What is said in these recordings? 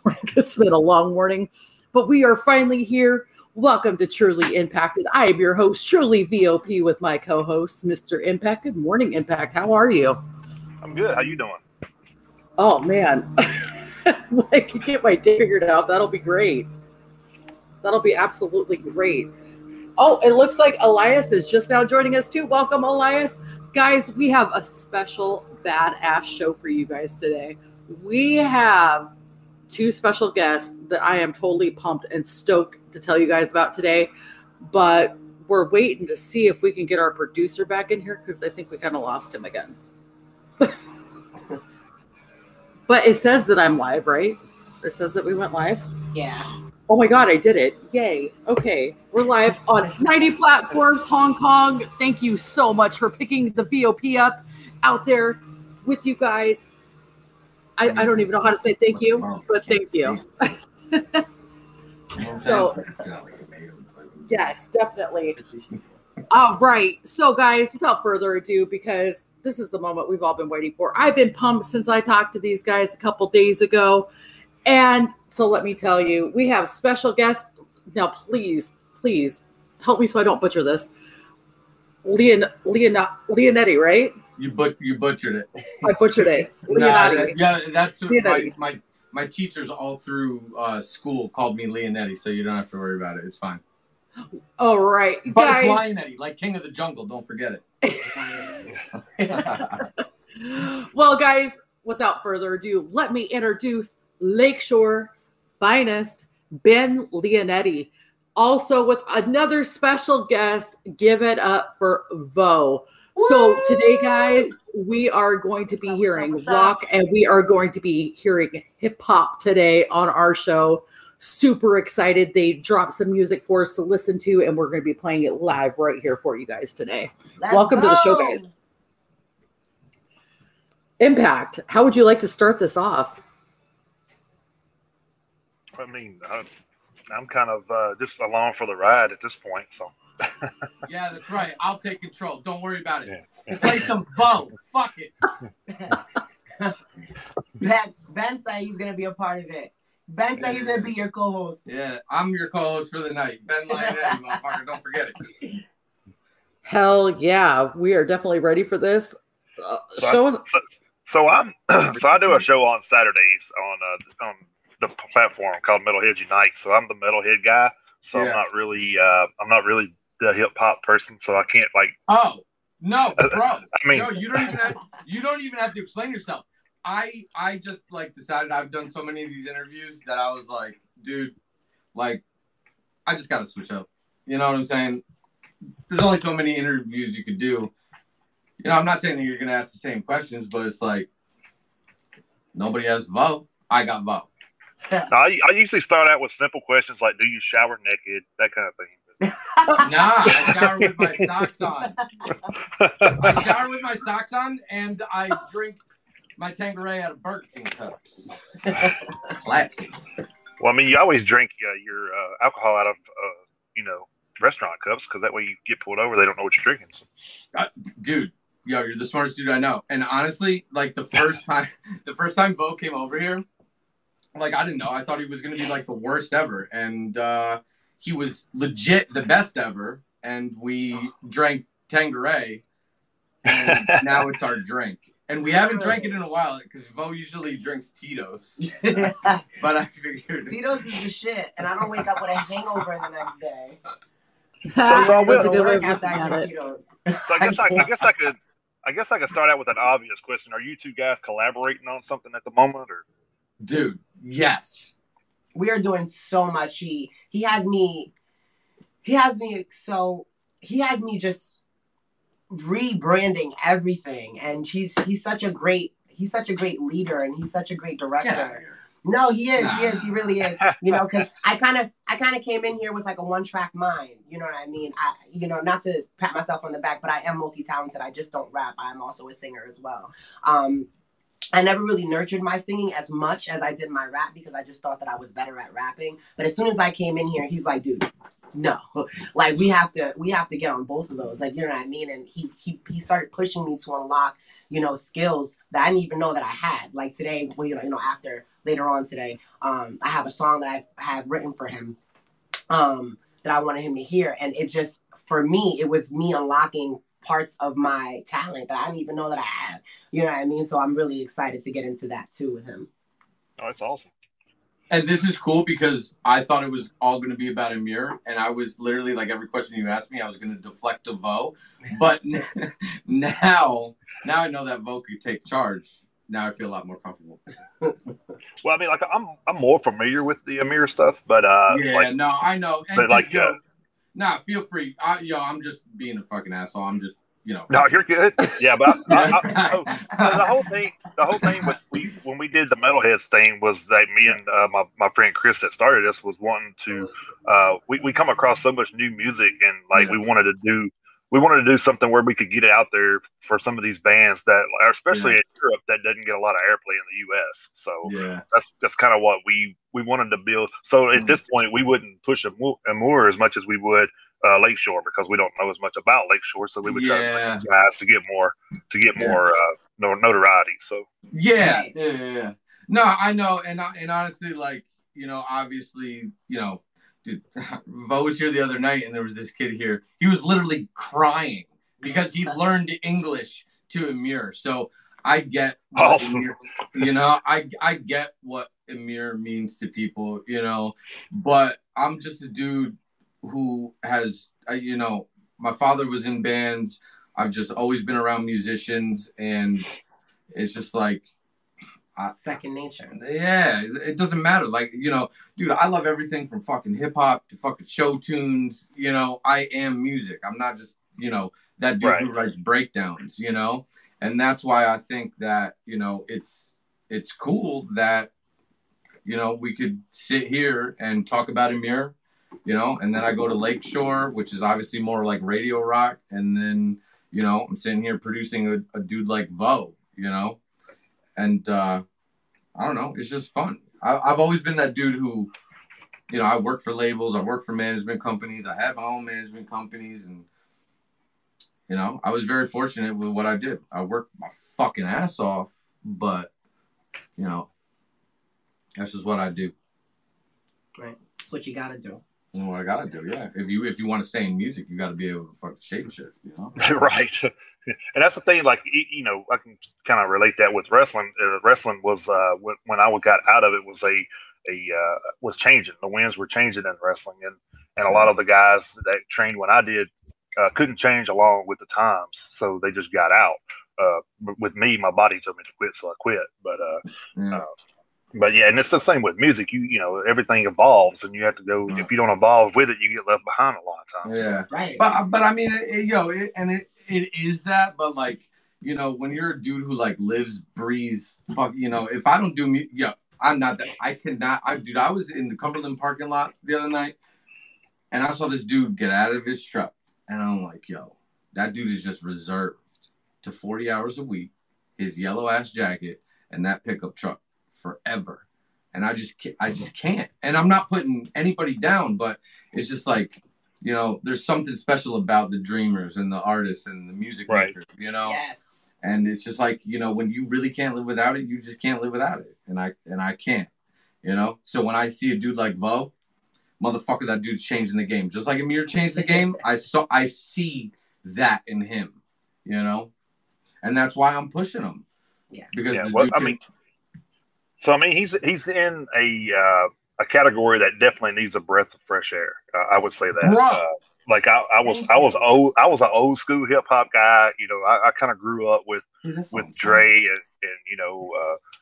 morning. It's been a long morning, but we are finally here. Welcome to Truly Impacted. I am your host, Truly VOP, with my co-host, Mr. Impact. Good morning, Impact. How are you? I'm good. How you doing? Oh man, I can get my day figured out. That'll be great. That'll be absolutely great. Oh, it looks like Elias is just now joining us too. Welcome, Elias. Guys, we have a special badass show for you guys today. We have two special guests that I am totally pumped and stoked to tell you guys about today. But we're waiting to see if we can get our producer back in here because I think we kind of lost him again. but it says that I'm live, right? It says that we went live. Yeah. Oh my God, I did it. Yay. Okay. We're live on 90 platforms, Hong Kong. Thank you so much for picking the VOP up out there with you guys. I, I don't even know how to say thank you, but thank you. so, yes, definitely. All right. So, guys, without further ado, because this is the moment we've all been waiting for, I've been pumped since I talked to these guys a couple days ago. And so, let me tell you, we have special guests. Now, please, please help me so I don't butcher this. Leon, Leon, Leonetti, right? You but you butchered it. I butchered it. Nah, Leonetti. yeah, that's what my, my my teachers all through uh, school called me Leonetti, so you don't have to worry about it. It's fine. All right, But. Lionetti, like King of the Jungle. Don't forget it. well, guys, without further ado, let me introduce Lakeshore's finest, Ben Leonetti. Also, with another special guest, give it up for Vo. So, today, guys, we are going to be What's hearing what's rock and we are going to be hearing hip hop today on our show. Super excited. They dropped some music for us to listen to, and we're going to be playing it live right here for you guys today. Let's Welcome to the show, guys. Impact, how would you like to start this off? I mean, I, I'm kind of uh, just along for the ride at this point. So yeah, that's right. I'll take control. Don't worry about it. yeah. Play some bow. Fuck it. Ben, ben said he's gonna be a part of it. Ben said he's gonna be your co-host. Yeah, I'm your co-host for the night, Ben Lionetti, motherfucker. Don't forget it. Hell yeah, we are definitely ready for this. Uh, show so I'm so I do a show on Saturdays on uh, on the platform called Metalheads Unite. So I'm the metalhead guy. So I'm not really uh, I'm not really the hip hop person. So I can't like Oh no, bro. I mean no, you don't even have, you don't even have to explain yourself. I I just like decided I've done so many of these interviews that I was like, dude, like I just gotta switch up. You know what I'm saying? There's only so many interviews you could do. You know, I'm not saying that you're gonna ask the same questions, but it's like nobody has Vo. I got Vo. I, I usually start out with simple questions like Do you shower naked? That kind of thing. Nah, I shower with my socks on. I shower with my socks on and I drink my Tanqueray out of Burger King cups. Classy. Well, I mean, you always drink uh, your uh, alcohol out of uh, you know restaurant cups because that way you get pulled over, they don't know what you're drinking. So. dude yo you're the smartest dude i know and honestly like the first time the first time bo came over here like i didn't know i thought he was gonna be like the worst ever and uh he was legit the best ever and we oh. drank Tanqueray and now it's our drink and we haven't drank it in a while because Bo usually drinks Tito's, but I figured Tito's is the shit, and I don't wake up with a hangover the next day. So- so I will- That's a good way of After looking at it. Tito's. So I guess I, I guess I could I guess I could start out with an obvious question. Are you two guys collaborating on something at the moment, or dude, yes, we are doing so much. He he has me, he has me so he has me just rebranding everything, and he's he's such a great he's such a great leader, and he's such a great director. get out of here. No, he is. He is. He really is. You know, because I kind of, I kind of came in here with like a one-track mind. You know what I mean? I, you know, not to pat myself on the back, but I am multi-talented. I just don't rap. I am also a singer as well. Um, I never really nurtured my singing as much as I did my rap because I just thought that I was better at rapping. But as soon as I came in here, he's like, dude, no. Like we have to we have to get on both of those. Like you know what I mean? And he he he started pushing me to unlock, you know, skills that I didn't even know that I had. Like today, well, you know, you know, after later on today, um, I have a song that I have written for him. Um, that I wanted him to hear. And it just for me, it was me unlocking parts of my talent that I didn't even know that I had. You know what I mean? So I'm really excited to get into that too with him. Oh, that's awesome. And this is cool because I thought it was all going to be about Emmure, and I was literally like every question you asked me, I was going to deflect to Vo. But now, now I know that Vo could take charge. Now I feel a lot more comfortable. well, I mean, like I'm I'm more familiar with the Emmure stuff, but uh, yeah, like, no, I know. And but like, yo, uh, nah, feel free. I, yo, I'm just being a fucking asshole. I'm just you know. No, you're good. Yeah, but I, I, I, the whole thing, the whole thing was we when we did the metalheads thing was that me and uh, my my friend Chris that started this was wanting to. Uh, we we come across so much new music and like yeah. we wanted to do we wanted to do something where we could get it out there for some of these bands that, are especially yeah. in Europe, that doesn't get a lot of airplay in the U.S. So yeah. that's that's kind of what we we wanted to build. So at mm-hmm. this point, we wouldn't push a Emmure as much as we would uh, Lakeshore because we don't know as much about Lakeshore. So we would yeah. try to guys to get more to get more uh, notoriety. So yeah, yeah, yeah. No, I know, and and honestly, like you know, obviously, you know, dude, Vo was here the other night, and there was this kid here. He was literally crying because he learned English to a Emmure. So I get, Emmure, you know, I I get what Emmure means to people, you know, but I'm just a dude who has, you know, my father was in bands. I've just always been around musicians, and it's just like second nature. Yeah, it doesn't matter. Like, you know, dude, I love everything from fucking hip hop to fucking show tunes. You know, I am music. I'm not just, you know, that dude right. who writes breakdowns, you know? And that's why I think that, you know, it's it's cool that, you know, we could sit here and talk about Emmure, you know, and then I go to Lakeshore, which is obviously more like radio rock, and then, you know, I'm sitting here producing a, a dude like Vo, you know, and uh, I don't know, it's just fun. I, I've always been that dude who, you know, I work for labels, I work for management companies, I have my own management companies, and you know, I was very fortunate with what I did. I worked my fucking ass off, but you know, that's just what I do. Right, it's what you gotta do. You know what I gotta do, yeah. If you if you want to stay in music, you got to be able to fucking shape shift, you know. right and that's the thing. Like you know, I can kind of relate that with wrestling. Uh, wrestling was uh, when I got out of it was a a uh, was changing. The winds were changing in wrestling, and and a lot of the guys that trained when I did uh, couldn't change along with the times, so they just got out. Uh, with me, my body told me to quit, so I quit. But uh, uh, but yeah, and it's the same with music. You you know everything evolves, and you have to go. Yeah. If you don't evolve with it, you get left behind a lot of times. Yeah, right. But but I mean, it, it, yo, it, and it it is that, but like you know, when you're a dude who like lives, breathes, fuck, you know, if I don't do me, yeah, I'm not that. I cannot. I dude, I was in the Cumberland parking lot the other night, and I saw this dude get out of his truck, and I'm like, yo, that dude is just reserved to 40 hours a week, his yellow ass jacket, and that pickup truck forever. And I just, I just can't. And I'm not putting anybody down, but it's just like you know, there's something special about the dreamers and the artists and the music right. makers, you know? Yes. And it's just like, you know, when you really can't live without it, you just can't live without it. And I and I can't. You know? So when I see a dude like Vo, motherfucker, that dude's changing the game. Just like Emmure changed the game, I saw I see that in him. You know? And that's why I'm pushing him. Yeah. Because yeah, well, I mean so I mean he's he's in a uh a category that definitely needs a breath of fresh air. Uh, I would say that. Uh, like I, I was, I was old, I was an old school hip hop guy. You know, I, I kind of grew up with Dude, with Dre and, and you know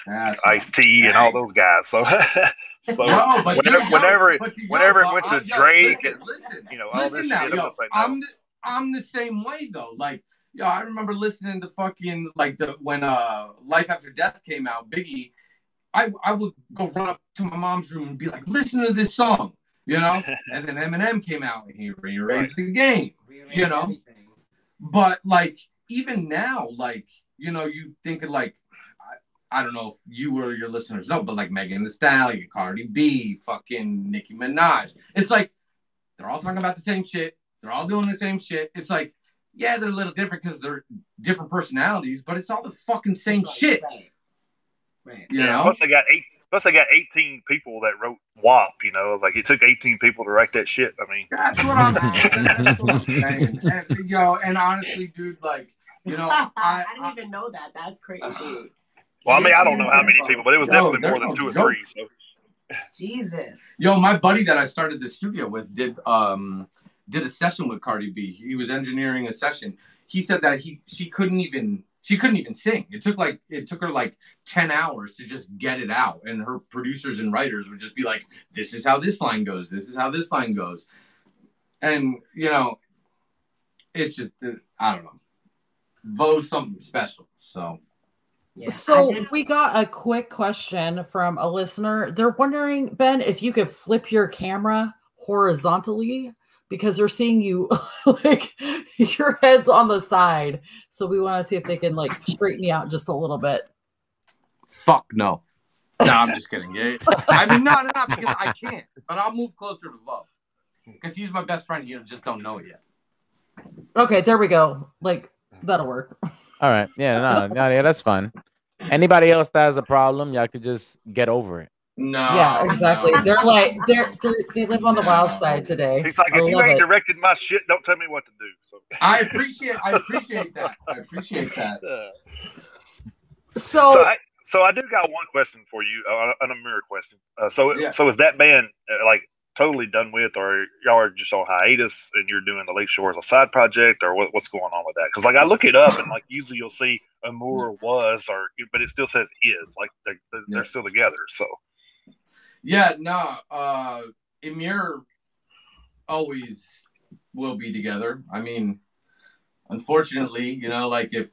uh, Ice T and all those guys. So. so no, whenever, whenever, but whenever it went to Drake, listen, and, listen, you know, all this now, shit, yo, I'm, the, I'm the same way though. Like, yo, I remember listening to fucking like the when uh Life After Death came out, Biggie I, I would go run up to my mom's room and be like, listen to this song, you know? and then Eminem came out and he rearranged the game, you know? Everything. But like, even now, like, you know, you think of like, I don't know if you or your listeners know, but like Megan Thee Stallion, Cardi B, fucking Nicki Minaj. It's like they're all talking about the same shit. They're all doing the same shit. It's like, yeah, they're a little different because they're different personalities, but it's all the fucking same shit. Right. Right. You yeah, know? plus they got eight. Plus they got eighteen people that wrote WAP. You know, like it took eighteen people to write that shit. I mean, That's what I'm saying. That's what I'm saying. And, yo, and honestly, dude, like, you know, I, I didn't I, even know that. That's crazy. well, I mean, I don't know how many people, but it was No, definitely more than no two or three. So Jesus. yo, my buddy that I started the studio with did um did a session with Cardi B. He was engineering a session. He said that he she couldn't even she couldn't even sing. It took like it took her like 10 hours to just get it out. And her producers and writers would just be like, this is how this line goes, this is how this line goes. And you know, it's just uh, I don't know. Vo's something special. So Yeah. So I we got a quick question from a listener. They're wondering, Ben, if you could flip your camera horizontally because they're seeing you like your head's on the side. So we want to see if they can like straighten you out just a little bit. fuck no. No, I'm just kidding. Yeah. I mean, no, no, no, because I can't. But I'll move closer to Vo. Because he's my best friend. You just don't know it yet. Okay, there we go. Like that'll work. All right. Yeah, no, no, yeah, that's fine. Anybody else that has a problem, y'all could just get over it. No. yeah, exactly. no. They're like they're, they're they live on the wild side today. he's like, I if you ain't it. directed my shit, don't tell me what to do. So. I appreciate I appreciate that. I appreciate that. So So I, so I do got one question for you, uh, an Emmure question. Uh, so Yeah. so is that band uh, like totally done with, or y'all are just on hiatus and you're doing the Lakeshore as a side project, or what, what's going on with that? Because like I look it up and like usually you'll see Emmure was, or but it still says is, like they, they're, Yeah. they're still together. So Yeah, no. Uh Emmure always will be together. I mean, unfortunately, you know, like if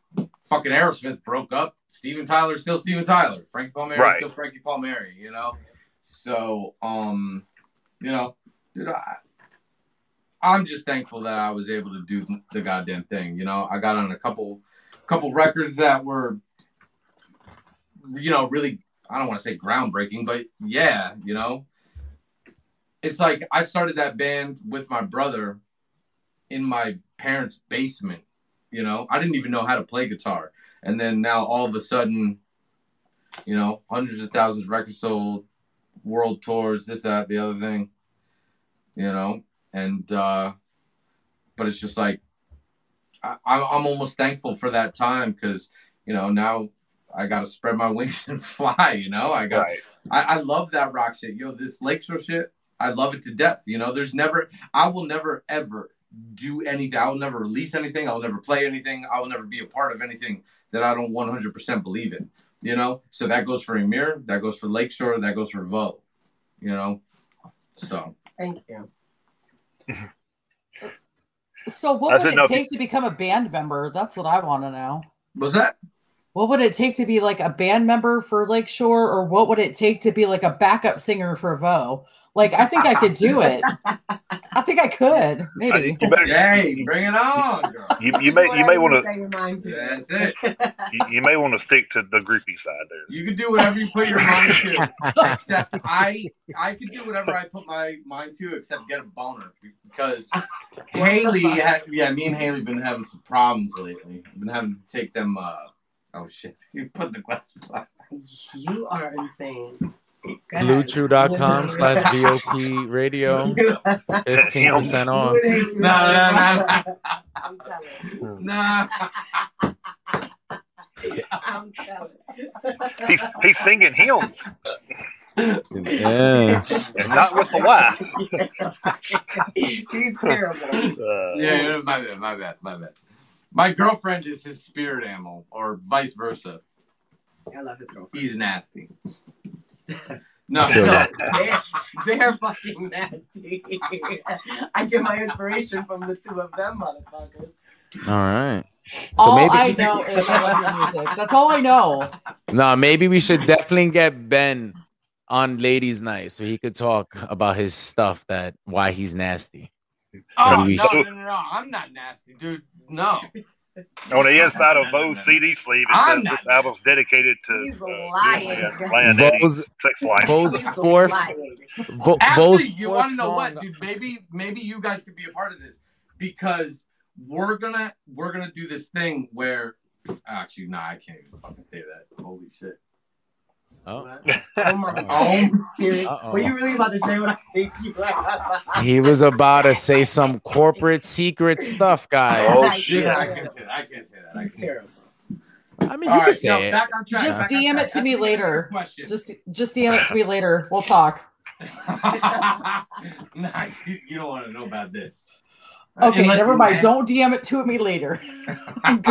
fucking Aerosmith broke up, Steven Tyler's still Steven Tyler. Frankie Palmieri Right. still Frankie Palmieri, you know? So, um, you know, dude, I, I'm just thankful that I was able to do the goddamn thing. You know, I got on a couple couple records that were you know, really I don't want to say groundbreaking, but yeah, you know. It's like I started that band with my brother in my parents' basement, you know. I didn't even know how to play guitar. And then now all of a sudden, you know, hundreds of thousands of records sold, world tours, this, that, the other thing, you know. And uh but it's just like I, I'm I'm almost thankful for that time because, you know, now I gotta spread my wings and fly, you know. I got right, I, I love that rock shit. Yo, this Lakeshore shit, I love it to death. You know, there's never, I will never ever do anything. I will never release anything. I will never play anything. I will never be a part of anything that I don't 100% believe in. You know, so that goes for Emmure, that goes for Lakeshore, that goes for Vo. You know, so Thank you. so what I would it if take to become a band member? That's what I want to know. was that? What would it take to be like a band member for Lakeshore, or what would it take to be like a backup singer for Vo? Like, I think I could do it. I think I could, maybe. you, better, Hey, bring it on, girl. you, you may you may want to say your mind to. That's it. you, you may want to stick to the groupie side there. You can do whatever you put your mind to. except I I can do whatever I put my mind to except get a boner because Haley ha- yeah me and Haley been having some problems lately. I've been having to take them uh oh shit you put the glasses on. You are insane. Go ahead. Bluechew.com slash VOP radio. 15% off. You No, no, no, no. I'm telling. you. Nah. I'm telling. He's he's singing hymns Yeah. and not with the Y. He's terrible. Uh, Yeah, yeah, my bad, my bad, my bad. My girlfriend is his spirit animal, or vice versa. I love his girlfriend. He's nasty. No, no. They're, they're fucking nasty. I get my inspiration from the two of them motherfuckers. All right. So all maybe I know is I love your music. That's all I know. no, maybe we should definitely get Ben on Ladies Night so he could talk about his stuff that why he's nasty. Oh no, no, no, no! I'm not nasty, dude. No, On the inside of Vo's CD sleeve, it I'm says not this album's dedicated to He's uh, lying. Julian Vo's sex life. Vo's fourth lying. Vo- Vo's Actually, you fourth want to know song- what, dude? Maybe maybe you guys could be a part of this because we're gonna we're gonna do this thing where actually, nah, I can't even fucking say that. Holy shit! Oh. Oh my Oh. god. Serious? Uh-oh. Were you really about to say what I think you He was about to say some corporate secret stuff, guys. Oh, shit. I can't say that. I can't say that. I can't terrible. I mean, you All can say no, it. back on track. Just back on DM track. it to me later. Just just DM it to me later. We'll talk. nah, you, you don't want to know about this. Okay, Unless never mind. Don't DM it to me later. I'm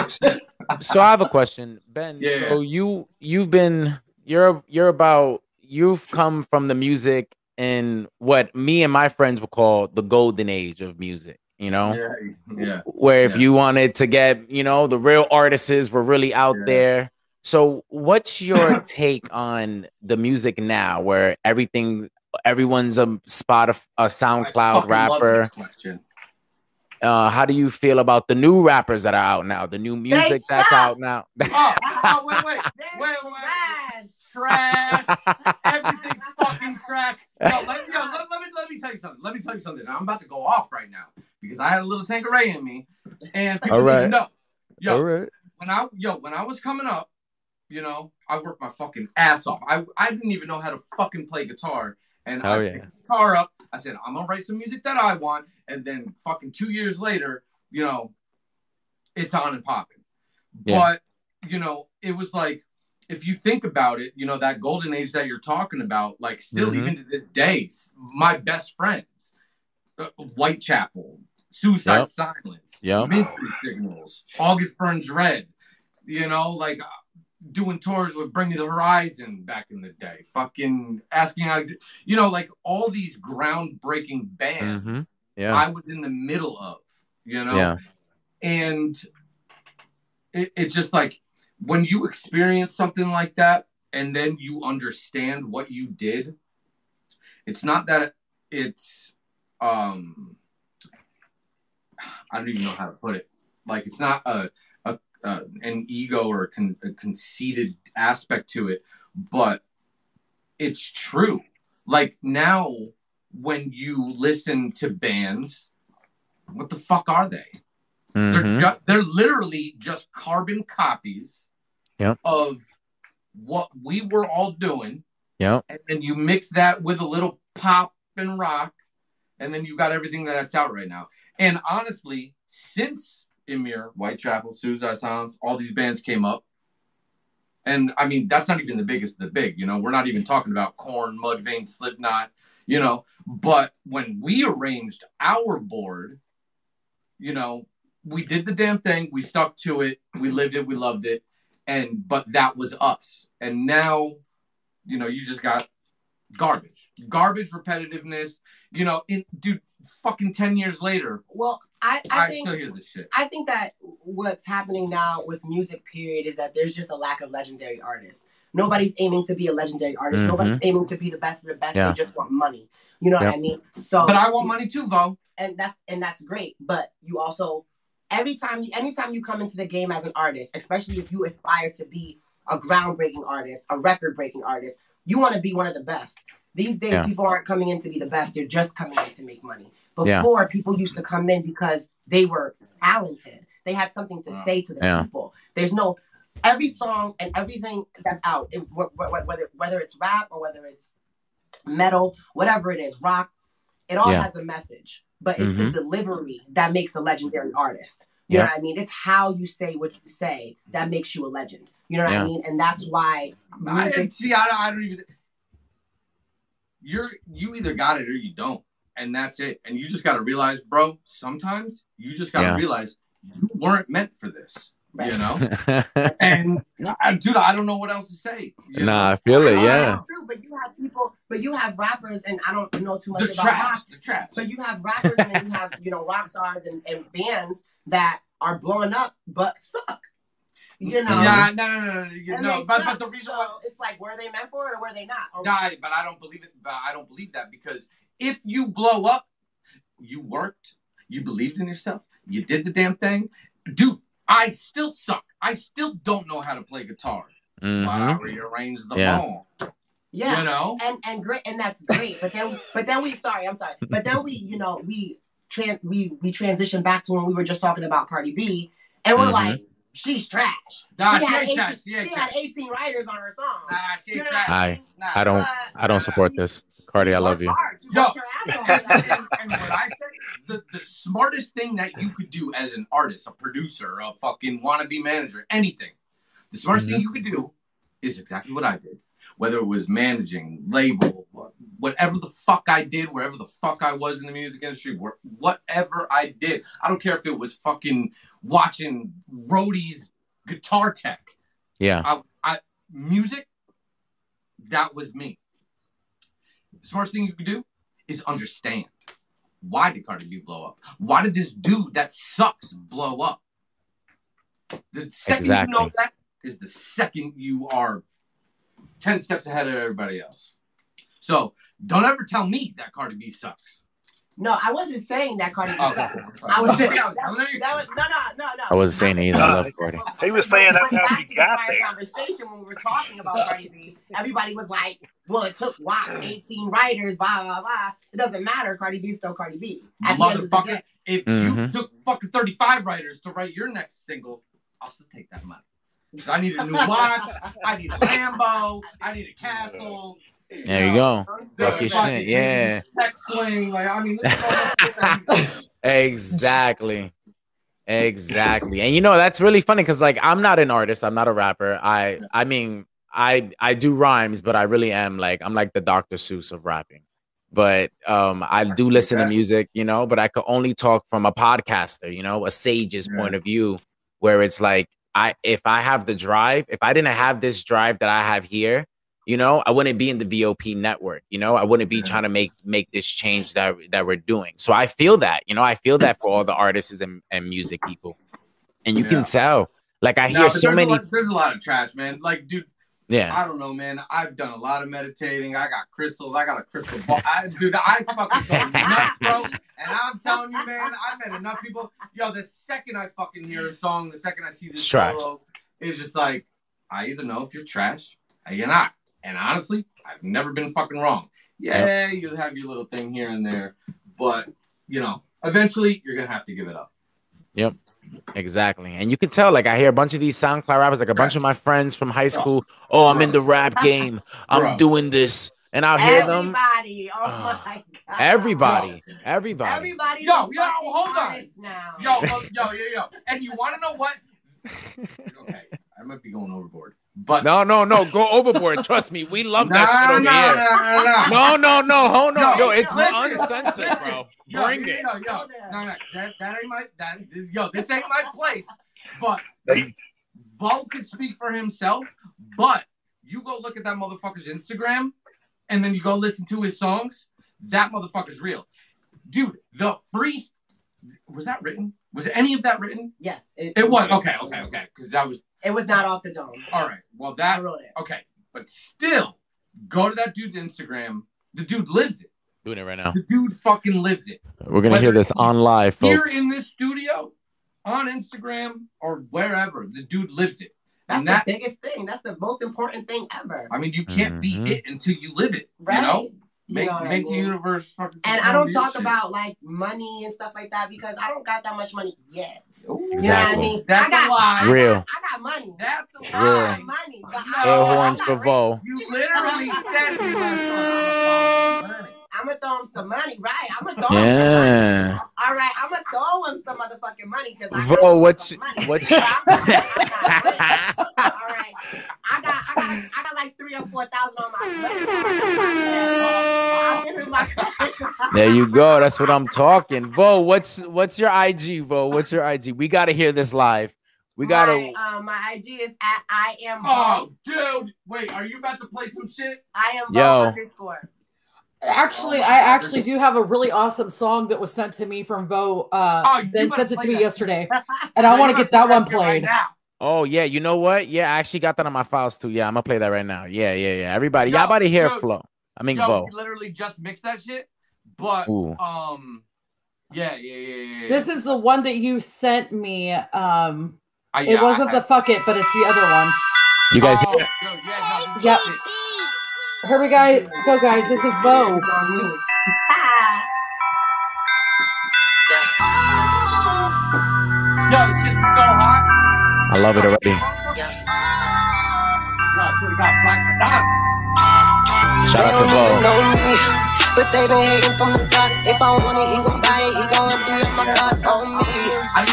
so I have a question, Ben. Yeah. So you you've been you're you're about you've come from the music in what me and my friends would call the golden age of music. You know, Yeah, yeah. where if Yeah. you wanted to get you know the real artists were really out Yeah. there. So what's your take on the music now, where everything everyone's a spot of a SoundCloud rapper? This question. Uh, how do you feel about the new rappers that are out now? The new music that's suck. out now. Oh, oh, wait, wait, They're wait, wait. trash. trash. Everything's fucking trash. Yo, let, yo, let, let me let me tell you something. Let me tell you something. I'm about to go off right now because I had a little Tanqueray in me, and people All right. didn't know. Yo, right. when I yo when I was coming up, you know, I worked my fucking ass off. I I didn't even know how to fucking play guitar, and Hell I yeah. picked the guitar up. I said I'm gonna write some music that I want, and then fucking two years later, you know, it's on and popping. Yeah. But you know, it was like if you think about it, you know, that golden age that you're talking about, like still Mhm. even to this day, my best friends, uh, Whitechapel, Suicide Yep. Silence, Yep. Mystery Signals, August Burns Red, you know, like doing tours with Bring Me the Horizon back in the day, fucking asking, you know, like all these groundbreaking bands Mhm. Yeah. I was in the middle of, you know, Yeah. and it, it just like when you experience something like that and then you understand what you did it's not that it's um i don't even know how to put it like it's not a, a an ego or a, con, a conceited aspect to it but it's true like now when you listen to bands what the fuck are they they're Mhm. ju- they're literally just carbon copies Yep. of what we were all doing, Yeah. and then you mix that with a little pop and rock, and then you got everything that's out right now. And honestly, since Emmure, Whitechapel, Suicide Silence, all these bands came up, and I mean that's not even the biggest of the big. You know, we're not even talking about Korn, Mudvayne, Slipknot. You know, but when we arranged our board, you know, we did the damn thing. We stuck to it. We lived it. We loved it. And but that was us. And now, you know, you just got garbage, garbage repetitiveness. You know, in dude, fucking ten years later, Well, I, I I, think still hear this shit. I think that what's happening now with music, period, is that there's just a lack of legendary artists. Nobody's aiming to be a legendary artist. Mhm. Nobody's aiming to be the best of the best. Yeah. They just want money. You know Yep. what I mean? So, But I want money too, Vo. and that's and that's great. But you also, every time, anytime you come into the game as an artist, especially if you aspire to be a groundbreaking artist, a record-breaking artist, you want to be one of the best. These days, Yeah. people aren't coming in to be the best; they're just coming in to make money. Yeah. Before, people used to come in because they were talented. They had something to say to the Yeah. people. There's no every song and everything that's out, if, wh- wh- whether whether it's rap or whether it's metal, whatever it is, rock, it all Yeah. has a message. But it's Mhm. the delivery that makes a legendary artist. You know what I mean? It's how you say what you say that makes you a legend. You know what Yeah. I mean? And that's why I, see, I, I don't even. You're you either got it or you don't, and that's it. And you just got to realize, bro. Sometimes you just got to Yeah. realize you weren't meant for this. Right. You know. And I, dude, I don't know what else to say. you nah, I feel it. Oh, Yeah. that's true, but you have people, but you have rappers, and I don't know too much the about trash, rock. the trash. But you have rappers and you have, you know, rock stars and, and bands that are blowing up but suck. You know? yeah, no, no, no, no, you know, but, suck. but the reason so why, it's like were they meant for it or were they not? Or- no, but I don't believe it. But I don't believe that because if you blow up, you worked, you believed in yourself, you did the damn thing, dude. I still suck. I still don't know how to play guitar. Mhm. Wow, rearrange the Yeah. bone. Yeah. You know? and and great and that's great but then but then we sorry i'm sorry but then we you know we tran we we transition back to when we were just talking about cardi b and we're Mhm. like she's trash Nah, she, she had ain't 18, trash. She ain't had trash. 18 writers on her song Nah, she You know trash. what I Nah, I don't But- I don't support this. Cardi, I love She you. worked Yo. worked her ass off and, and- and what I say, the, the smartest thing that you could do as an artist, a producer, a fucking wannabe manager, anything, the smartest thing mm-hmm. you could do is exactly what I did. Whether it was managing, label, whatever the fuck I did, wherever the fuck I was in the music industry, whatever I did, I don't care if it was fucking watching Roadie's guitar tech, Yeah. I, I music, that was me. The smartest thing you could do is understand why did Cardi B blow up? Why did this dude that sucks blow up? The second Exactly. you know that is the second you are ten steps ahead of everybody else. So don't ever tell me that Cardi B sucks. No, I wasn't saying that Cardi B Oh, sucked. sorry. I was saying Yeah, that, was, that was no, no, no, no. I wasn't saying either. I love Cardi. He was saying that's how back she to the got there. Conversation when we were talking about Cardi B, everybody was like, "Well, it took what 18 writers, blah blah blah." It doesn't matter. Cardi B still Cardi B. At the end of the Motherfucker, day. if you Mhm. took fucking 35 writers to write your next single, I'll still take that money. 'Cause I need a new watch, I need a Lambo, I need a castle. There you go. I'm Fuck your shit, yeah. Sex swing, like I mean, look at all that shit that we- Exactly. Exactly. And you know, that's really funny because like I'm not an artist, I'm not a rapper. I I mean, I I do rhymes, but I really am like I'm like the Dr. Seuss of rapping. But um I do listen to music, you know, but I could only talk from a podcaster, you know, a sage's Yeah. point of view, where it's like I if I have the drive, if I didn't have this drive that I have here, you know, I wouldn't be in the VOP network. You know, I wouldn't be trying to make make this change that that we're doing. So I feel that, you know, I feel that for all the artists and, and music people, and you Yeah. can tell. Like I Nah, hear so there's a many, lot- there's a lot of trash, man. Like, dude, yeah, I don't know, man. I've done a lot of meditating. I got crystals. I got a crystal ball. I, dude, I fucking go nuts, bro. And I'm telling you, man, I've met enough people. Yo, the second I fucking hear a song, the second I see this It's solo, it's just like I either know if you're trash or you're not. And honestly, I've never been fucking wrong. Yeah, you have your little thing here and there, but you know, eventually you're gonna have to give it up. Exactly. And you can tell, like I hear a bunch of these SoundCloud rappers, like a bunch of my friends from high school. Oh, I'm in the rap game. I'm doing this, and I'll hear them. Everybody. Oh Ah. my god. Everybody, everybody. Everybody. Yo, is yo, hold on. artists Now. Yo, yo, yo, yo. And you want to know what? Okay, I might be going overboard, but No, no, no. Go overboard. Trust me, we love that shit over nah, here. nah, nah, nah. No, no, no, hold on. Yo, Yo, it's listen, uncensored, listen. bro. Yo, Bring yo, it. Yo, yo, no, no, that, that ain't my that. Yo, this ain't my place. But They- Vo could speak for himself. But you go look at that motherfucker's Instagram, and then you go listen to his songs. That motherfucker's real, dude. The free was that written? Was any of that written? Yes. It, It was okay, okay, okay. Because that was It was not off the dome. all right. Well, I that wrote it. okay, but still, go to that dude's Instagram. The dude lives it. Doing it right now. The dude fucking lives it. We're gonna hear this on live, Here in this studio, on Instagram, or wherever, the dude lives it. That's And that, the biggest thing. That's the most important thing ever. I mean, you can't Mhm. beat it until you live it. Right? You know, You make know what I make the universe fucking. And I don't talk shit. about like money and stuff like that because I don't got that much money yet. Ooh, You know what I Exactly. mean? That's I got, a lie. I got- Real. I got money. That's a I Real. lie. got money. But Air I, horns I'm for not Vo. You literally said it you last money. I'm gonna throw him some money, right? I'm gonna throw him. Yeah. All right, I'm gonna throw him some motherfucking money because I Vo, got some what's- money. what's- But I'm I'm. All right, I got, I got, I got like three or four thousand on my credit. I'll give him my. There you go. That's what I'm talking. Vo, what's what's your IG, Vo? What's your IG? We gotta hear this live. We gotta My, um, my IG is at I am Oh, Vo. dude! Wait, are you about to play some shit? I am Yo. Underscore. Actually, Oh I God. actually do have a really awesome song that was sent to me from Vo. Uh, Oh, ben sent it to me that. yesterday, and I want to get that one play shit right played. now. Oh yeah, you know what? Yeah, I actually got that on my files too. Yeah, I'm gonna play that right now. Yeah, yeah, yeah. Everybody, Yo, y'all about to hear dude. flow. I mean Yo, Vo. literally just mixed that shit, but Ooh. um, yeah, yeah, yeah, yeah. yeah. This is the one that you sent me. Um, I, It wasn't I, the fuck it, but it's the other one. You guys, Oh, yo, yeah, no, Yep. shit. Here we go, go guys. This is Bo. Yo, this shit's so hot. I love it already. Yo, I swear to God, Black Madonna. Shout out to Bo. know me, but they been hating from the start. If I want it, he gon' buy it. He gon' empty up my cart on me.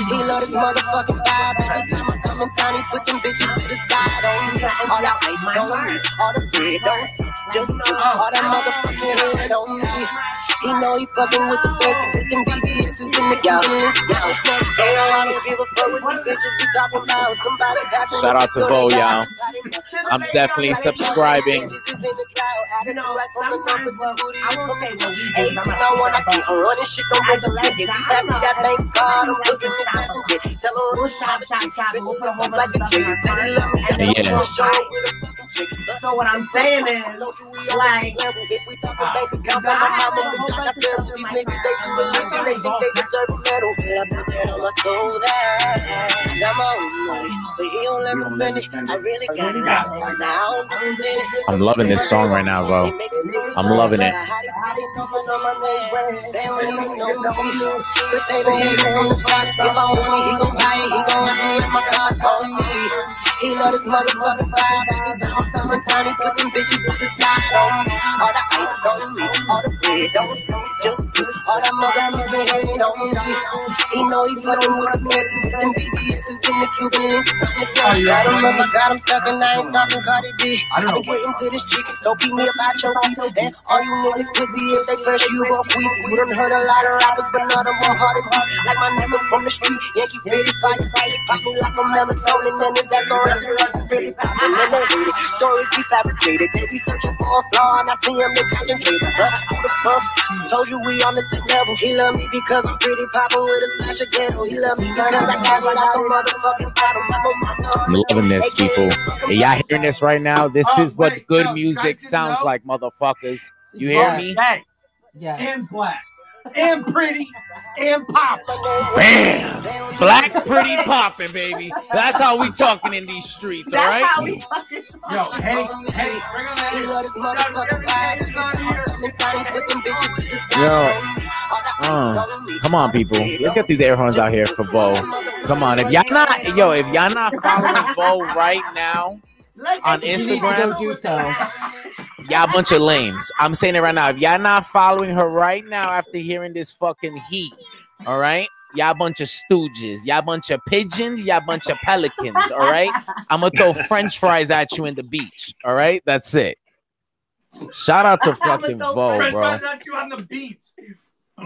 He love this motherfucking vibe. Every time I come in town, he put them bitches to the side on me. All that ice on me, all the bread on me. Just all that motherfucking head on me. He know he fucking with the best, the these bitches be Shout out to so Bo, y'all. I'm definitely subscribing. You know, Yeah. I wanna show up with a fucking chick. So what I'm saying is, like, If we talk bank account, my mama, bitch, I got fair with these niggas, they do a lick and they think they deserve a medal. Yeah, I put that on my soul there. Got my own but he don't let me finish. I really got it. Now I'm loving this song right now, bro. I'm loving it. They don't even know me. But they been hating from the start. If I want it, he gon' buy it. He gon' empty up my card on me. He love this motherfucking vibe. I'm coming down, he put some bitches to the side. All the ice on me, all the bread on me. Just all that motherfucking head on me. He know he fucking with the best. With them BBSs in the Cuban link. Got him up, I got him stuck, and I ain't talking Cardi B. I I'm getting to this chicken, don't keep me about your beef. And all you niggas pussy, if they fresh, you gon' weep. We done heard a lot of rappers, but none of them hard as me. Like my nigga from the street, Yankee Fitty, fire, fire, pop me like a melatonin, and if that's all right, really poppin', and they hate it. Stories be fabricated, they be searching for a flaw, and I see them, they concentrated. But who the fuck told you we on the same level? He love me because I'm pretty poppin' with a splash of ghetto. He love me because I got it like a motherfucking bottom. I'm on my I'm loving this, people. Hey, y'all hearing this right now? This Oh, is what wait, good yo, music sounds know? like, motherfuckers. You hear Yeah. me? Hey, Yes. and black, and pretty, and pop. Bam! Black, pretty, popping, baby. That's how we talking in these streets, all right? that's how we fucking Yo, hey, hey, bring on that. He love this Yo, motherfucking vibe. everything's on here. Every time he put them bitches to the side Yo. on me. All the Uh, ice on me. come on, people. Let's get these air horns out here for Bo. Come on. If y'all not, yo, if y'all not following Bo right now on at You need to Instagram, go do so. Y'all a bunch of lames. I'm saying it right now. If y'all not following her right now after hearing this fucking heat, all right? Y'all a bunch of stooges. Y'all a bunch of pigeons. Y'all a bunch of pelicans, all right? I'm gonna throw french fries at you in the beach, all right? That's it. Shout out to fucking French bro.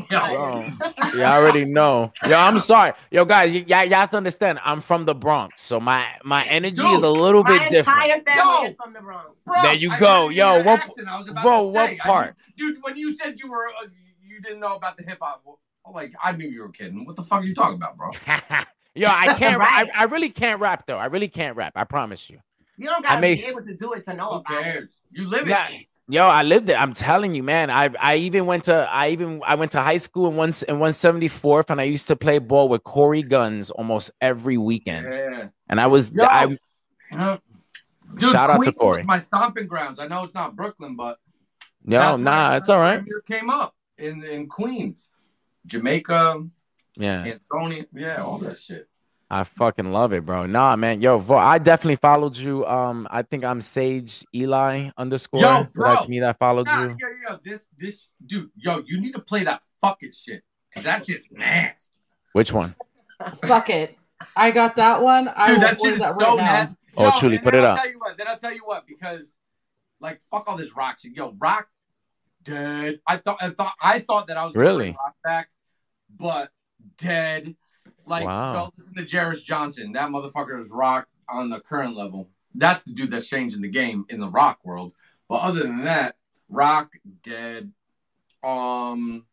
Fries at you on the beach. Yo, Bro, you already know. Yo, I'm sorry. Yo, guys, y- y'all, y'all have to understand. I'm from the Bronx, so my my energy is a little My bit different. entire family Yo. is from the Bronx. bro, There you I go. heard it in Yo, what- accent. I was about bro, to what say, I part? knew- dude, when you said you were, uh, you didn't know about the hip hop. well, Like, I knew you were kidding. What the fuck are you talking about, bro? Yo, I can't. Right. I, I really can't rap though. I really can't rap. I promise you. You don't I gotta may- be able to do it to know Who about it. cares? You live Yeah. Yo, I lived it. I'm telling you, man. I I even went to I even I went to high school in one in 174th, and I used to play ball with Corey Gunz almost every weekend. Yeah. And I was Yo. I Huh? Shout out to Corey. My stomping grounds. I know it's not Brooklyn, but no nah, it's all right. that's where it came up in in Queens, Jamaica, Yeah. Antonia, yeah, all that shit. I fucking love it, bro. Nah, man. Yo, Vo, I definitely followed you. Um, I think I'm Sage Eli underscore. Yo, bro. That's me that followed Nah, you. yo, yo, this this dude, yo, you need to play that fucking shit because that shit's nasty. Which one? Fuck it. I got that one. Dude, will that shit is that so right now. nasty. Oh, Yo, truly, and put then it I'll up. Tell you what, then I'll tell you what, because like fuck all this rock shit. Yo, rock dead. I thought I thought I thought that I was Really? bring rock back, but dead. Like Wow. yo, listen to Jarris Johnson. That motherfucker is rock on the current level. That's the dude that's changing the game in the rock world. But other than that, rock dead. Um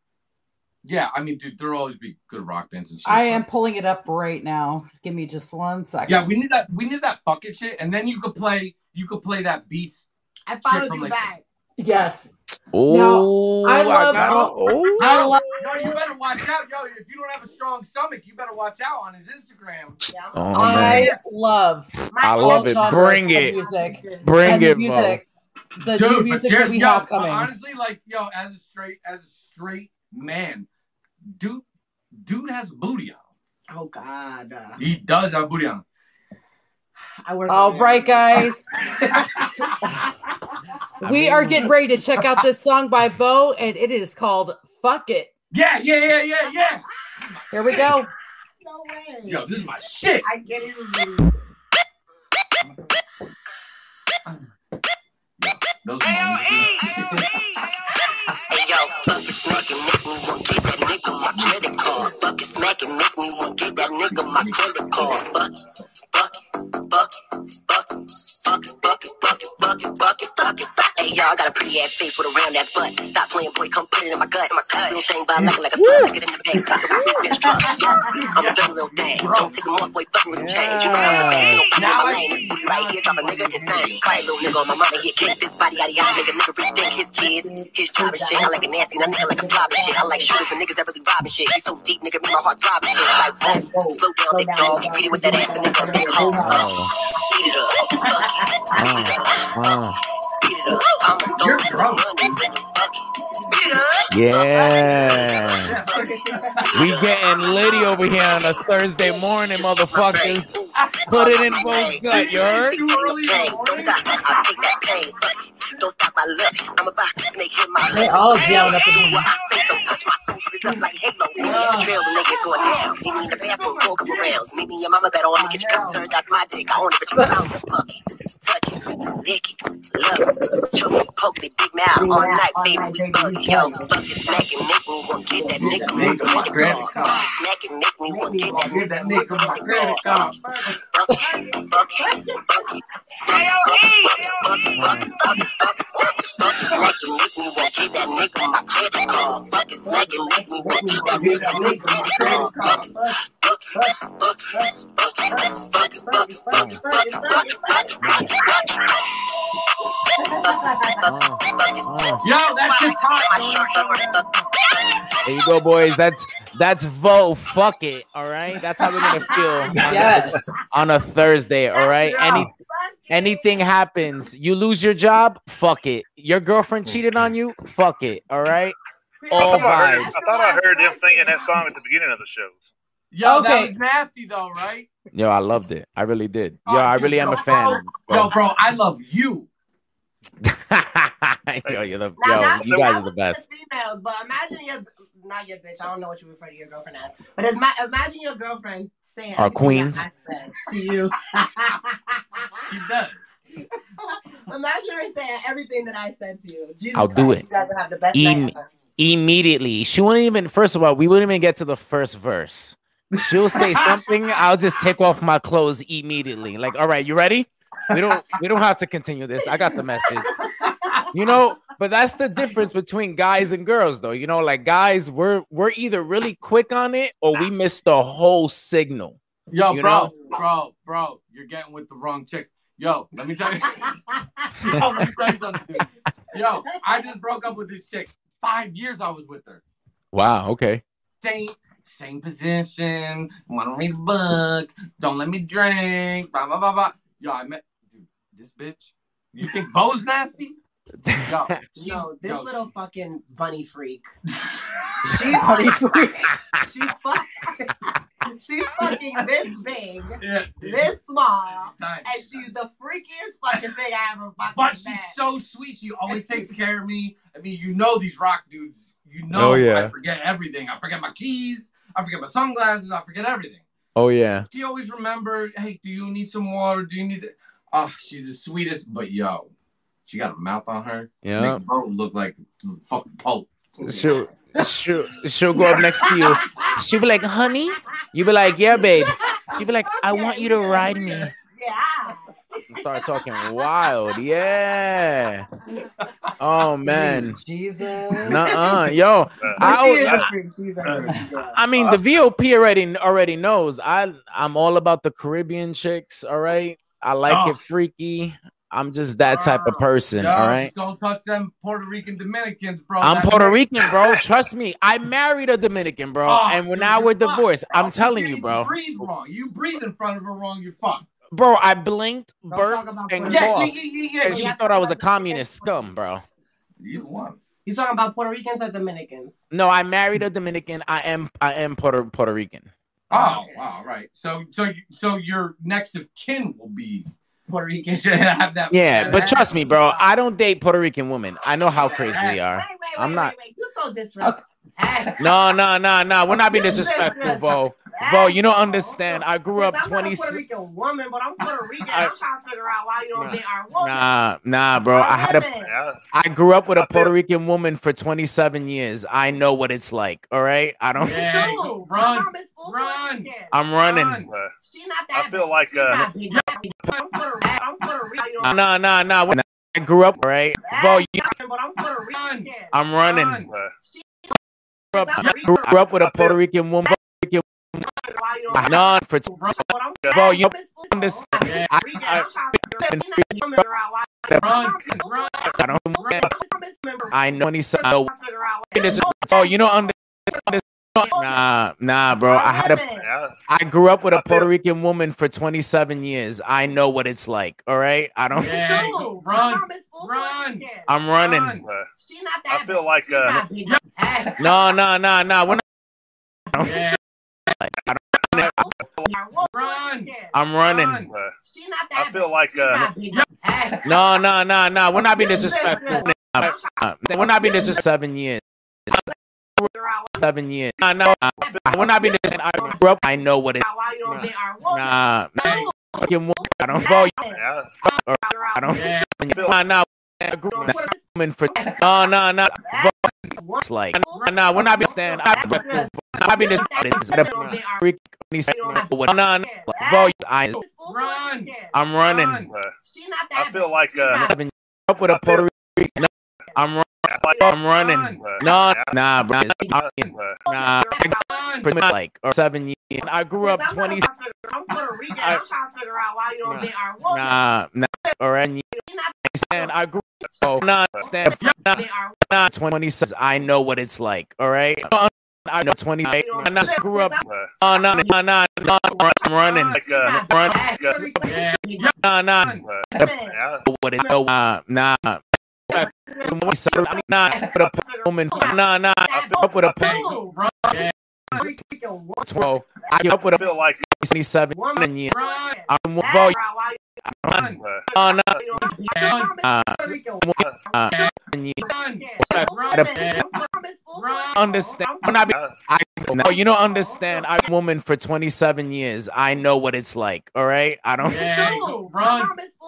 yeah, I mean, dude, there'll always be good rock bands and shit. I am pulling it up right now. Give me just one second. Yeah, we need that. We need that fucking shit, and then you could play. You could play that beast. I followed from you like- back. Yes. Oh, I I, love got all Oh, I love No, you better watch out, yo. If you don't have a strong stomach, you better watch out on his Instagram. yeah. oh I man. love My I old love it. Bring it. Music. Bring and it, the Mo. music. The Dude, but music that seriously, we yo, have but coming. honestly, like, yo, as a straight, as a straight man, dude, dude has a booty on. Oh God. Uh, He does have booty on. I work. All on right, it. guys. We mean- are getting ready to check out this song by Bo, and it is called "Fuck It." Yeah, yeah, yeah, yeah, yeah. Here we go. No way. Yo, this is my shit. I can't even believe. Those are Hey yo, fuck it, smack it, make me want get that nigga my credit card. Fuck it, smack it, make me want get that nigga my credit card. Fuck, fuck, y'all, got a pretty ass face with a round ass butt. Stop playing, boy, come put it in my gut. My cut little thing, but I like a slut. Like it in the back, stop the big bitch truck. Yeah, I'm a dirty little thing. Don't take them off, boy, fucking with them chains. You know I'm the man, don't fuck with my lane. Right here, drop a nigga insane. Quiet little nigga on my mama, he a kick this body out of y'all. Nigga, nigga, rethink his kids, his job and shit. I like a nasty, that nigga like a slob shit. I like shooters and niggas that really robbing shit. He so deep, nigga, make my heart throb and shit. Like, whoa, slow down, big dog. Beat it with that ass, nigga, big hoe. Oh, Eat it up. oh, oh. Yeah. We getting litty over here on a Thursday morning, motherfuckers. Put it in both gut, you heard? Too early in the morning. I'll take that pain. Fuck it. Don't stop my love. I'm about to make him my They all yelling up in Hey, here. what I say, don't touch my soul. Shoot it up like Halo. Meet me in the trail, the nigga going down. Meet me in the bathroom, go a couple rounds. Meet me and mama better on me, get your cup turned. That's my dick. I own it, but you don't. Fuck. Touch it. Lick it. Love it. Choke it. Poke it. Big mouth. All night, baby. We bug. Yo, fuck it. Smack it. Make me want get that nigga my Nigga, my credit credit card. card. Smack it. Make me want get that Give that nigga nigga my credit card. Fuck it. Fuck it. Fuck it. Fuck it. Fuck it. Fuck it. Fuck it. There you go, boys. That's that's vote. Fuck it. All right. That's how we're gonna feel. yes. a, on a Thursday. All right. Any anything happens, you lose your job. Fuck it. Your girlfriend cheated on you. Fuck it. All right. I All thought, I heard, vibes. I thought I heard them singing that song at the beginning of the show. Yo, Okay. that was nasty though, right? Yo, I loved it. I really did. Oh, Yo, I really am a yo, fan. Yo, bro, I love you. yo, you're the, Now, yo, that- you guys are the best. the Females, but imagine your not your bitch. I don't know what you refer to your girlfriend as, but ima- imagine your girlfriend saying Our queens. that I said to you. She does. imagine her saying everything that I said to you. Jesus I'll do it. You guys will have the best Em- Immediately, she wouldn't even. First of all, we wouldn't even get to the first verse. She'll say something. I'll just take off my clothes immediately. Like, all right, you ready? We don't. We don't have to continue this. I got the message. You know, but that's the difference between guys and girls, though. You know, like guys, we're we're either really quick on it or we miss the whole signal. Yo, bro, know? bro, bro, you're getting with the wrong chick. Yo, let me tell you. Yo, let me tell you something. Yo, I just broke up with this chick. Five years I was with her. Wow. Okay. Same, same position. Want to read a book? Don't let me drink. Blah blah blah blah. Yo, I met dude, this bitch. You think Bo's nasty? Yo, she's, No, this yo, little fucking bunny freak. She's funny freak. She's fucking. she's fucking this big, yeah, this small, time. and she's the freakiest fucking thing I ever fucking But she's met. so sweet. She always takes care of me. I mean, you know these rock dudes. You oh, know Oh, yeah. I forget everything. I forget my keys. I forget my sunglasses. I forget everything. Oh yeah. She always remember, hey, do you need some water? Do you need it? Oh, ah, she's the sweetest. But yo, she got a mouth on her. Yeah. Make bro look like fucking Pope. She'll she'll she'll go up next to you. She'll be like, "Honey," you be like, "Yeah, babe." She'll be like, "I want you to ride me." Yeah. Start talking wild. Yeah. Oh man. Jesus. Nuh-uh. Yo, I, She is I- a freak. She's a freak. I mean, the VOP already already knows. I I'm all about the Caribbean chicks. All right, I like Oh. it freaky. I'm just that type of person. Yo, all right. don't touch them Puerto Rican Dominicans, bro. I'm That's Puerto next. Rican, bro. Trust me. I married a Dominican, bro, Oh, and we're dude, now we're fucked, divorced. bro. I'm telling can't you, bro. Breathe wrong. You breathe in front of her wrong. You're fucked. Bro, I blinked, Don't burped, and Puerto Yeah, coughed, yeah, yeah, yeah, yeah. and she thought I was a communist scum, bro. You won. You talking about Puerto Ricans or Dominicans? No, I married a Dominican. I am I am Puerto Puerto Rican. Oh, oh wow, right. So, so, so your next of kin will be Puerto Rican. should have that. Yeah, that but trust me, bro. I don't date Puerto Rican women. I know how crazy they are. wait, wait, I'm wait, not- wait. You so disrespectful. Hey. No, no, no, no. We're not being You disrespectful, disrespectful. Bro. You don't understand. I grew up I'm not a 20. Puerto Rican woman, but I'm Puerto Rican. I- I'm trying to figure out why you don't Nah. date our woman. Nah, nah, bro. I had a Women. Yeah. Grew up with a Puerto Rican woman for 27 years. I know what it's like. All right. I don't. Yeah, Me go- run, My mom is full Puerto run. Rican. I'm running. Run. She not that. I feel like, She's uh, not big. I'm Puerto Rican. I'm Puerto Rican. No, no, no. When I grew up, right, bro. You, but I'm Puerto Rican. I'm running. Run. uh, Grew up, grew, grew up with a Puerto Rican woman. Why No, for t- But I'm Bro, you understand. I- Rican. I- I'm trying to figure out why- Run. Run. I don't. I know. 27. No, figure out it is- Oh, you don't understand. Nah, nah, bro. I had a. yeah. I grew up with a Puerto Rican woman for 27 years. I know what it's like. All right. I don't. Yeah, Run. run. Run. Run. I'm running. Run. She not that. I feel like, She's uh, not big. No, no, no, no. We're not. Yeah, I don't. Run. I'm running. Run. She not that. I feel like, uh, not big. Hey. No, no, no, no. We're not being disrespectful. We're not being disrespectful. Seven years. Seven years. No, no. We're not being disrespectful. I grew up. I know what it. why you don't date our. Nah. I don't. Yeah. I don't. Nah, nah. I grew up with a woman for. No, no, no. It's like. Nah, we're not being stand. I'm not being disrespectful. No, no. Bro, I. Run. I'm running. Run. She not that. I feel like, uh, Seven. Up with a Puerto Rican. No, I'm. run- like, I'm running. No, nah, bro. Nah, Run. pretty much like or seven years. I grew up twenty. I'm Puerto Rican. I- I'm trying to figure out why you don't Nah. date our woman. Nah, nah, or any. She. I grew. Oh, nah, stand. Nah, date nah, twenty says I know what it's like. All right. I know twenty. I not grew up. uh, Oh no, no, no, no. I'm running. like, uh, Run. Yeah. Nah, nah. Run. yeah. What it? Oh, uh, nah. Nah, but a woman. Nah, nah. Up with a Run. Twelve. I grew up with a feel like, twenty-seven years. Run. I'm bro. Run. no. Years. Run. Run. Understand? We're not. yeah. I no, you don't understand. I'm a woman for 27 years. I know what it's like. All right. I don't. Yeah. Run.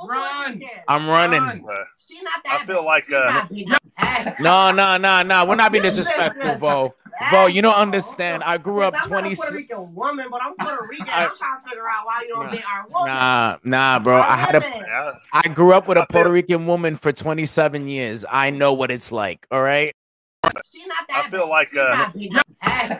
Run. I'm running. Run. She not I that. feel like, uh, No, no, no, no. We're not being disrespectful, bro. Bro, you don't understand. I grew up I'm 20. not a Puerto Rican woman, but I'm Puerto Rican. I- I'm trying to figure out why you don't Nah. date our woman. Nah, nah, bro. I had a. I grew up with a Puerto Rican woman for 27 years. I know what it's like. All right. She not that. I feel like, She's uh, not big.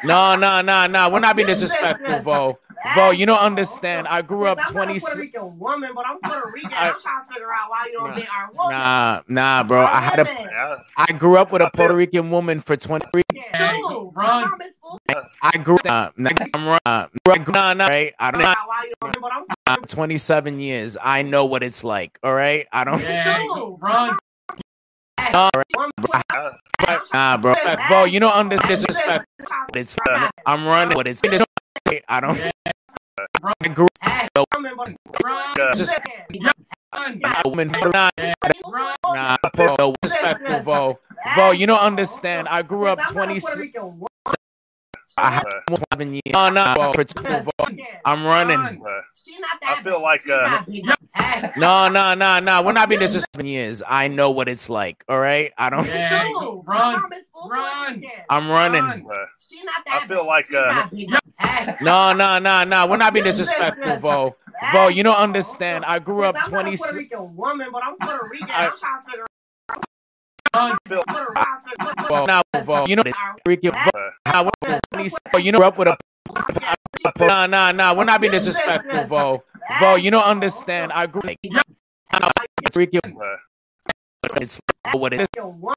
No, no, no, no. We're not being disrespectful, bro. Bro, you don't understand. I grew up I'm 20. a Puerto Rican woman, but I'm Puerto Rican. I- I'm trying to figure out why you don't Nah. date our woman. Nah, nah, bro. I had a. Yeah. I grew up with a Puerto Rican woman for 20. Hey, run. I grew up. Nah, I'm run. Uh, nah, nah, right. I don't. Why you don't, but I'm I'm 27 years. I know what it's like. All right. I don't. Yeah. Run. Nah, right. Yeah. Nah, bro. Bro, you don't understand disrespect. It's. Uh, I'm running. What it's. I don't. I grew up. Run. Just Run. a woman. Nah, Run. nah. Bro, no respectful, bro. Bro, you don't understand. I grew up 20. I had 11 years. Oh, no, bro. For two, bro. I'm running. Uh, She not I feel like, uh, not big. Hey. No, no, no, no. We're not being disrespectful. Years. I know what it's like. All right. I don't. Yeah. Run. Run. I'm running. Run. uh, She not I feel like, uh, not big. Hey. No, no, no, no. We're not being disrespectful, bro. Bro, you don't understand. I grew up I'm not 20. a Puerto Rican woman, but I'm Puerto Rican. I- I'm trying to figure Run. feel, out. Bro, now, you know, Ricky, uh, how- you know, up with a. Nah, nah, nah. We're not being disrespectful, bro. Bro, you don't understand. I Rican. Uh, It's what it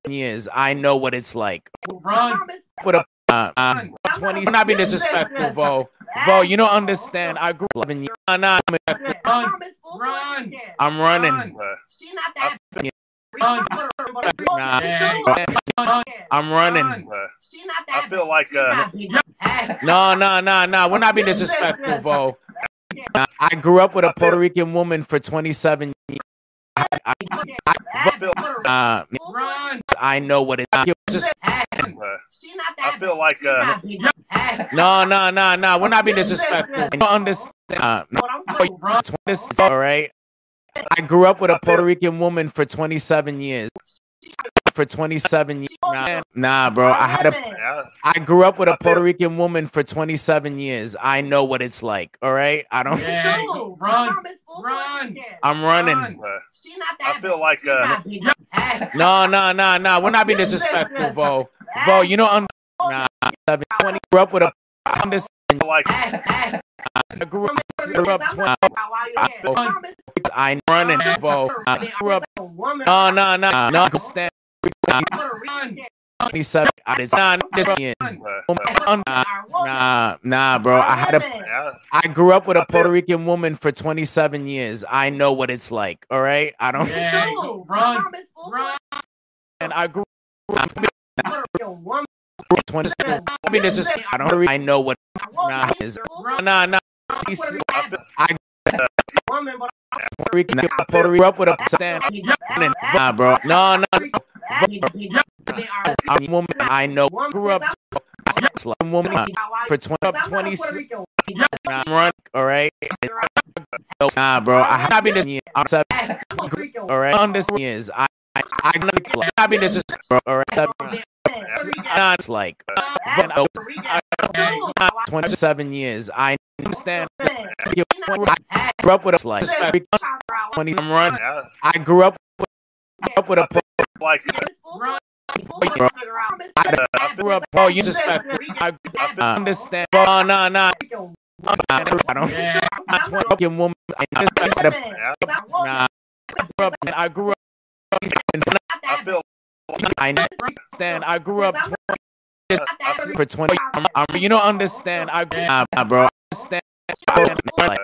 is. I know what it's like. Run. What a uh, um, 20 I'm not being disrespectful, Vo. Vo, you don't understand. I grew up 11 years. Nah, nah, I'm- Run. Run. I'm running. Run. uh, She not that. Run. Nah, Run. I'm running. She not that. I feel like uh, No, no, no, no. We're not being disrespectful, Vo. Nah, I grew up with a Puerto Rican woman for 27 years. I, I, I feel, uh, I know what it is. Just, She not I feel like uh, no, no, no, no. We're not being disrespectful. You don't understand. Uh, no, Run. all right. I grew up with a Puerto Rican woman for 27 years. For 27 years. Nah, nah, bro. I had a yeah, I grew up with a Puerto Rican woman for 27 years. I know what it's like. All right. I don't. Yeah. Run. Run. I'm running. Run. She not that. I feel like uh, No, no, no, no. We're not being disrespectful, Vo. Vo, you know I'm Nah, 7, 20. Grew up with a. I understand. like I grew up, grew up 20. I'm running, Vo. I grew up. No, no, no, no. Understand. 27. I did not understand. uh, Nah, nah, bro. I had a. yeah, I grew up with a Puerto Rican woman for 27 years. I know what it's like. All right. I don't. Yeah. Run. Run. And I grew. up 20. I mean, it's just. I don't. I know what. Nah. Nah, nah. I Puerto Rican. Puerto Rican. Up with a stand. Nah, bro. No, no. I'm a woman. I know. Grew up. A woman for 20 up 20. I'm running. All right. Nah, bro. I have been this. I'm. All right. On this years, I. I, I, I mean, this is bro, all right. Nah, it's like but, uh, uh, 27 years. I understand. I grew up with a like 20. I'm running. yeah, I grew up with, up with a like bro. I, I grew up. Bro, you suspect. I, I understand. Bro, no, no. I don't. I'm 20 fucking woman. I understand. yeah, Nah, I grew up. I grew up. I feel I understand. I grew up 20 I for 20. I'm, I'm, you don't understand. I nah, nah, bro. I understand. Like,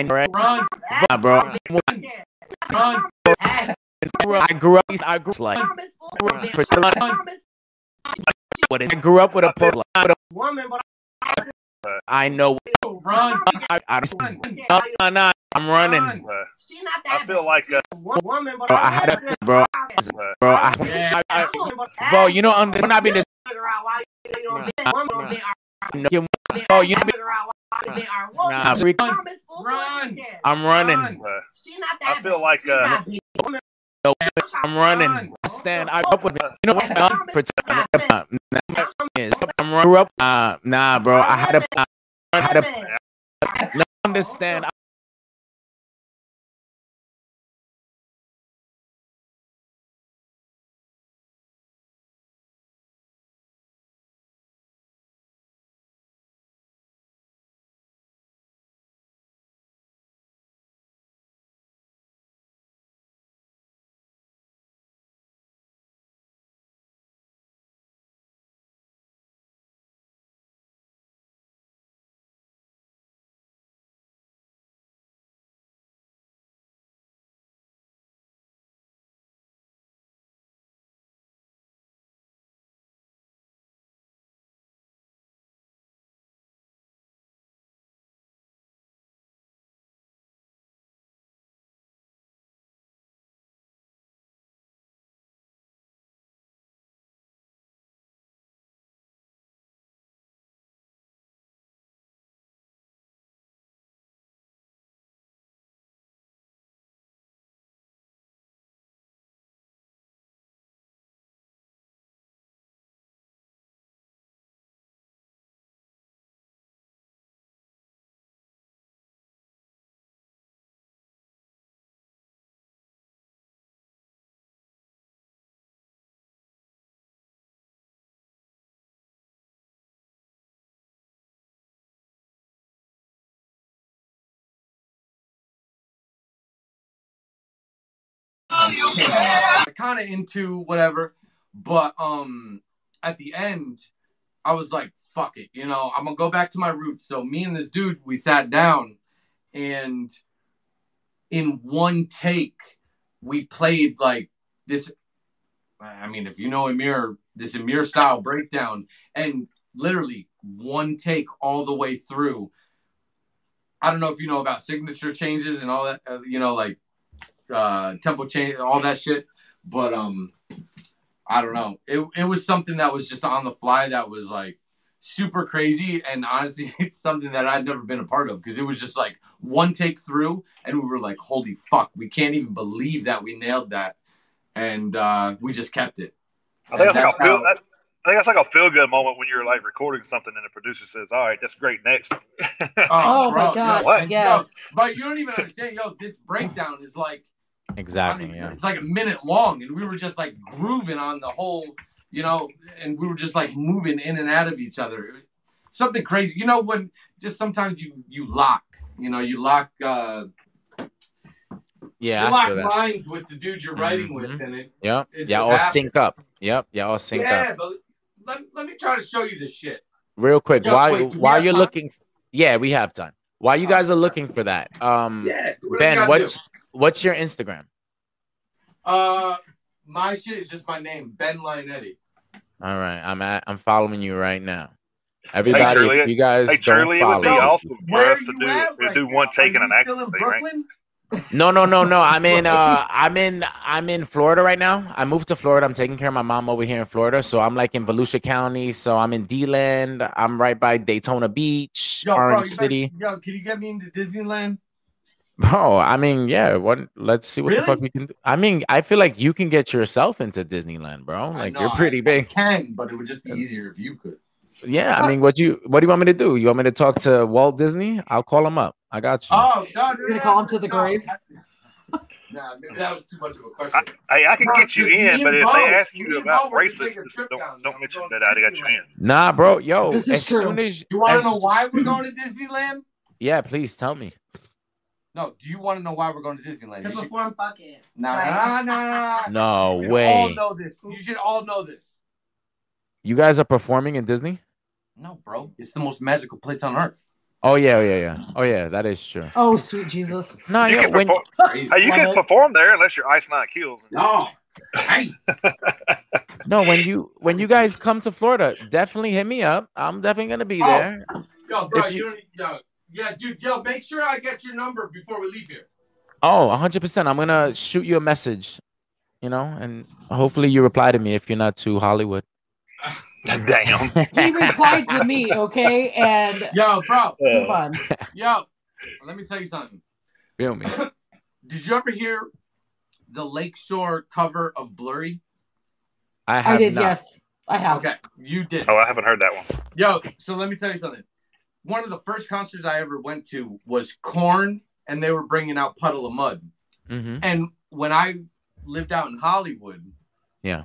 like, right? Run. Bro. Run. I grew up. I grew up. Grew up like what I grew up with a with a, I know. Run. I, I, Run. no, no, no, I'm running. Run. She not I feel like uh, Bro, I had a bro, bro. I, I, I, bro, you don't understand. Not being this. No, bro, you nah, freak. Run. I'm running. She not I feel like uh, No, I'm running. I stand. I grew up with it. you know what? For nah, is I'm run- grew up. Uh, nah, bro. I had a. I had a. No, understand. Came. Kind of into whatever, but um, at the end, I was like, "Fuck it," you know. I'm gonna go back to my roots. So me and this dude, we sat down, and in one take, we played like this. I mean, if you know Emmure, this Emmure style breakdown, and literally one take all the way through. I don't know if you know about signature changes and all that, uh, you know, like uh, tempo change, all that shit. But um, I don't know. It it was something that was just on the fly that was like super crazy and honestly it's something that I'd never been a part of because it was just like one take through and we were like, holy fuck, we can't even believe that we nailed that, and uh, we just kept it. I think that's like That's a feel. how- That's, I think that's like a feel good moment when you're like recording something and the producer says, "All right, that's great. Next." Oh, bro, my god. what? Yes. yo, but you don't even understand, yo. This breakdown is like I don't Exactly. Yeah. It's like a minute long, and we were just like grooving on the whole, you know, and we were just like moving in and out of each other. Something crazy, you know, when just sometimes you you lock, you know, you lock uh Yeah. you I lock lines with the dude you're writing with, Mhm. and it Yep. it Yeah. All sync up. Yep. Yeah. All sync yeah, up. but let, let me try to show you this shit. Real quick, Yo, while wait, while you're time? looking, yeah, we have time. While you Oh, guys are looking for that, um, Yeah, Ben, what's do. What's your Instagram? uh my shit is just my name, Ben Lionetti. All right, I'm at I'm following you right now. Everybody, Shirley, if you guys hey, don't Shirley, it would follow, be awesome for Where us are to you do at to right do one take and an you action still in thing, right? Brooklyn? No, no, no, no. I'm in uh I'm in I'm in Florida right now. I moved to Florida. I'm taking care of my mom over here in Florida. So I'm like in Volusia County. So I'm in DeLand. I'm right by Daytona Beach, Yo, Orange you City. better- yo, can you get me into Disneyland? Bro, I mean, yeah, what let's see what the fuck Really? we can do. I mean, I feel like you can get yourself into Disneyland, bro. Like know, you're pretty I- big. I can, but it would just be easier if you could. Yeah, I mean, what you what do you want me to do? You want me to talk to Walt Disney? I'll call him up. I got you. Oh, no, no, You're gonna no, call him to the no. grave? Nah, maybe that was too much of a question. Hey, I can Bro, get you in, but if Bo- they ask me you about Bo bracelets, take a trip don't, down don't mention that I got you in. Nah, bro, yo, This is as true. soon as You want to know why we're going to Disneyland? Yeah, please tell me. No, do you want to know why we're going to Disneyland? To You should- perform fucking. Nah, nah, nah, nah. No You should all way. know this. You should all know this. You guys are performing in Disney? No, bro. It's the most magical place on earth. Oh yeah, oh, yeah, yeah. Oh yeah, that is true. Oh, sweet Jesus. No, You yeah, can when perform, hey, you Love can perform there unless your ice nine kills. No. Hey. no, when you when you guys come to Florida, definitely hit me up. I'm definitely gonna be Oh. there. Yo, bro, If you, you- don't yo, yeah, dude, yo, make sure I get your number before we leave here. Oh, 100 percent. I'm gonna shoot you a message, you know, and hopefully you reply to me if you're not too Hollywood. Damn. He replied to me, okay? And Yo, bro, move on. yo, let me tell you something. Feel me? Did you ever hear the Lakeshore cover of Blurry? I have I did, not. yes. I have. Okay, you did. Oh, I haven't heard that one. Yo, so let me tell you something. One of the first concerts I ever went to was Korn, and they were bringing out Puddle of Mudd. hmm And when I lived out in Hollywood, Yeah.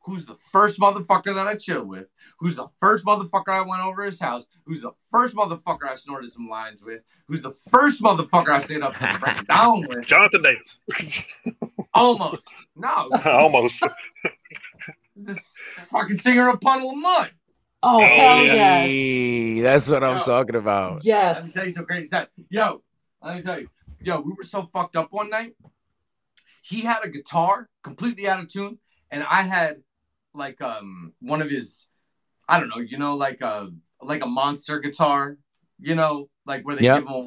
who's the first motherfucker that I chilled with? Who's the first motherfucker I went over his house? Who's the first motherfucker I snorted some lines with? Who's the first motherfucker I stayed up to break down with? Jonathan Davis. Almost. No, Almost. this fucking singer of Puddle of Mudd. Oh, hell yes. Hey, that's what I'm talking about. Yes. Let me Yes. tell you some crazy stuff. Yo, let me tell you. Yo, we were so fucked up one night. He had a guitar completely out of tune, and I had like um one of his, I don't know, you know, like a like a monster guitar, you know, like where they Yep. give him away.